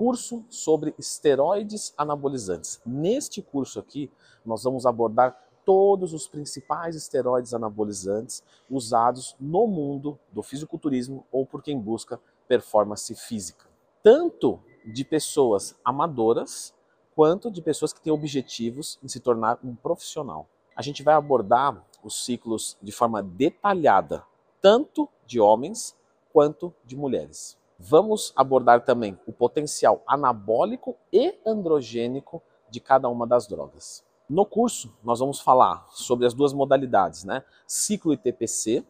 curso sobre esteroides anabolizantes. Neste curso aqui, nós vamos abordar todos os principais esteroides anabolizantes usados no mundo do fisiculturismo ou por quem busca performance física. Tanto de pessoas amadoras quanto de pessoas que têm objetivos em se tornar um profissional. A gente vai abordar os ciclos de forma detalhada, tanto de homens quanto de mulheres. Vamos abordar também o potencial anabólico e androgênico de cada uma das drogas. No curso, nós vamos falar sobre as duas modalidades, né? Ciclo ITPC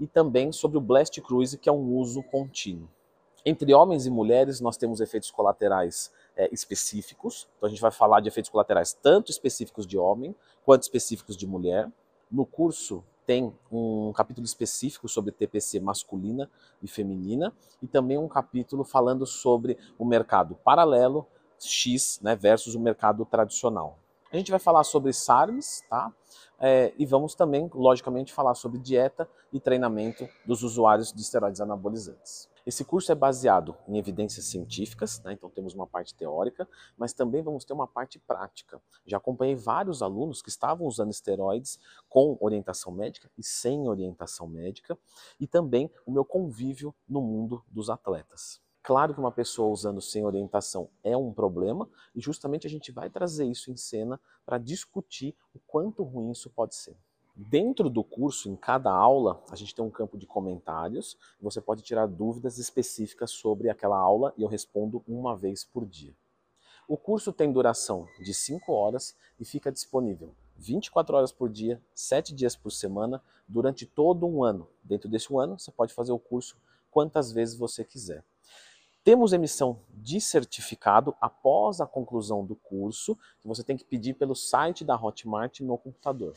e também sobre o Blast Cruise, que é um uso contínuo. Entre homens e mulheres, nós temos efeitos colaterais é, específicos. Então, a gente vai falar de efeitos colaterais tanto específicos de homem quanto específicos de mulher. No curso, tem um capítulo específico sobre TPC masculina e feminina e também um capítulo falando sobre o mercado paralelo X né, versus o mercado tradicional. A gente vai falar sobre SARMs, tá? É, e vamos também, logicamente, falar sobre dieta e treinamento dos usuários de esteroides anabolizantes. Esse curso é baseado em evidências científicas, né? então temos uma parte teórica, mas também vamos ter uma parte prática. Já acompanhei vários alunos que estavam usando esteroides com orientação médica e sem orientação médica, e também o meu convívio no mundo dos atletas. Claro que uma pessoa usando sem orientação é um problema, e justamente a gente vai trazer isso em cena para discutir o quanto ruim isso pode ser. Dentro do curso, em cada aula, a gente tem um campo de comentários. Você pode tirar dúvidas específicas sobre aquela aula e eu respondo uma vez por dia. O curso tem duração de 5 horas e fica disponível 24 horas por dia, 7 dias por semana, durante todo um ano. Dentro desse um ano, você pode fazer o curso quantas vezes você quiser. Temos emissão de certificado após a conclusão do curso, que você tem que pedir pelo site da Hotmart no computador.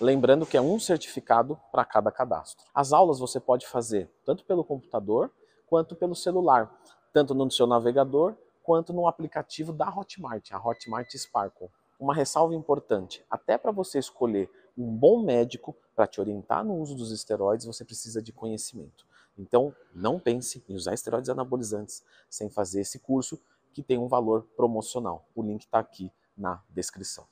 Lembrando que é um certificado para cada cadastro. As aulas você pode fazer tanto pelo computador quanto pelo celular, tanto no seu navegador quanto no aplicativo da Hotmart, a Hotmart Sparkle. Uma ressalva importante: até para você escolher um bom médico para te orientar no uso dos esteroides, você precisa de conhecimento. Então, não pense em usar esteroides anabolizantes sem fazer esse curso que tem um valor promocional. O link está aqui na descrição.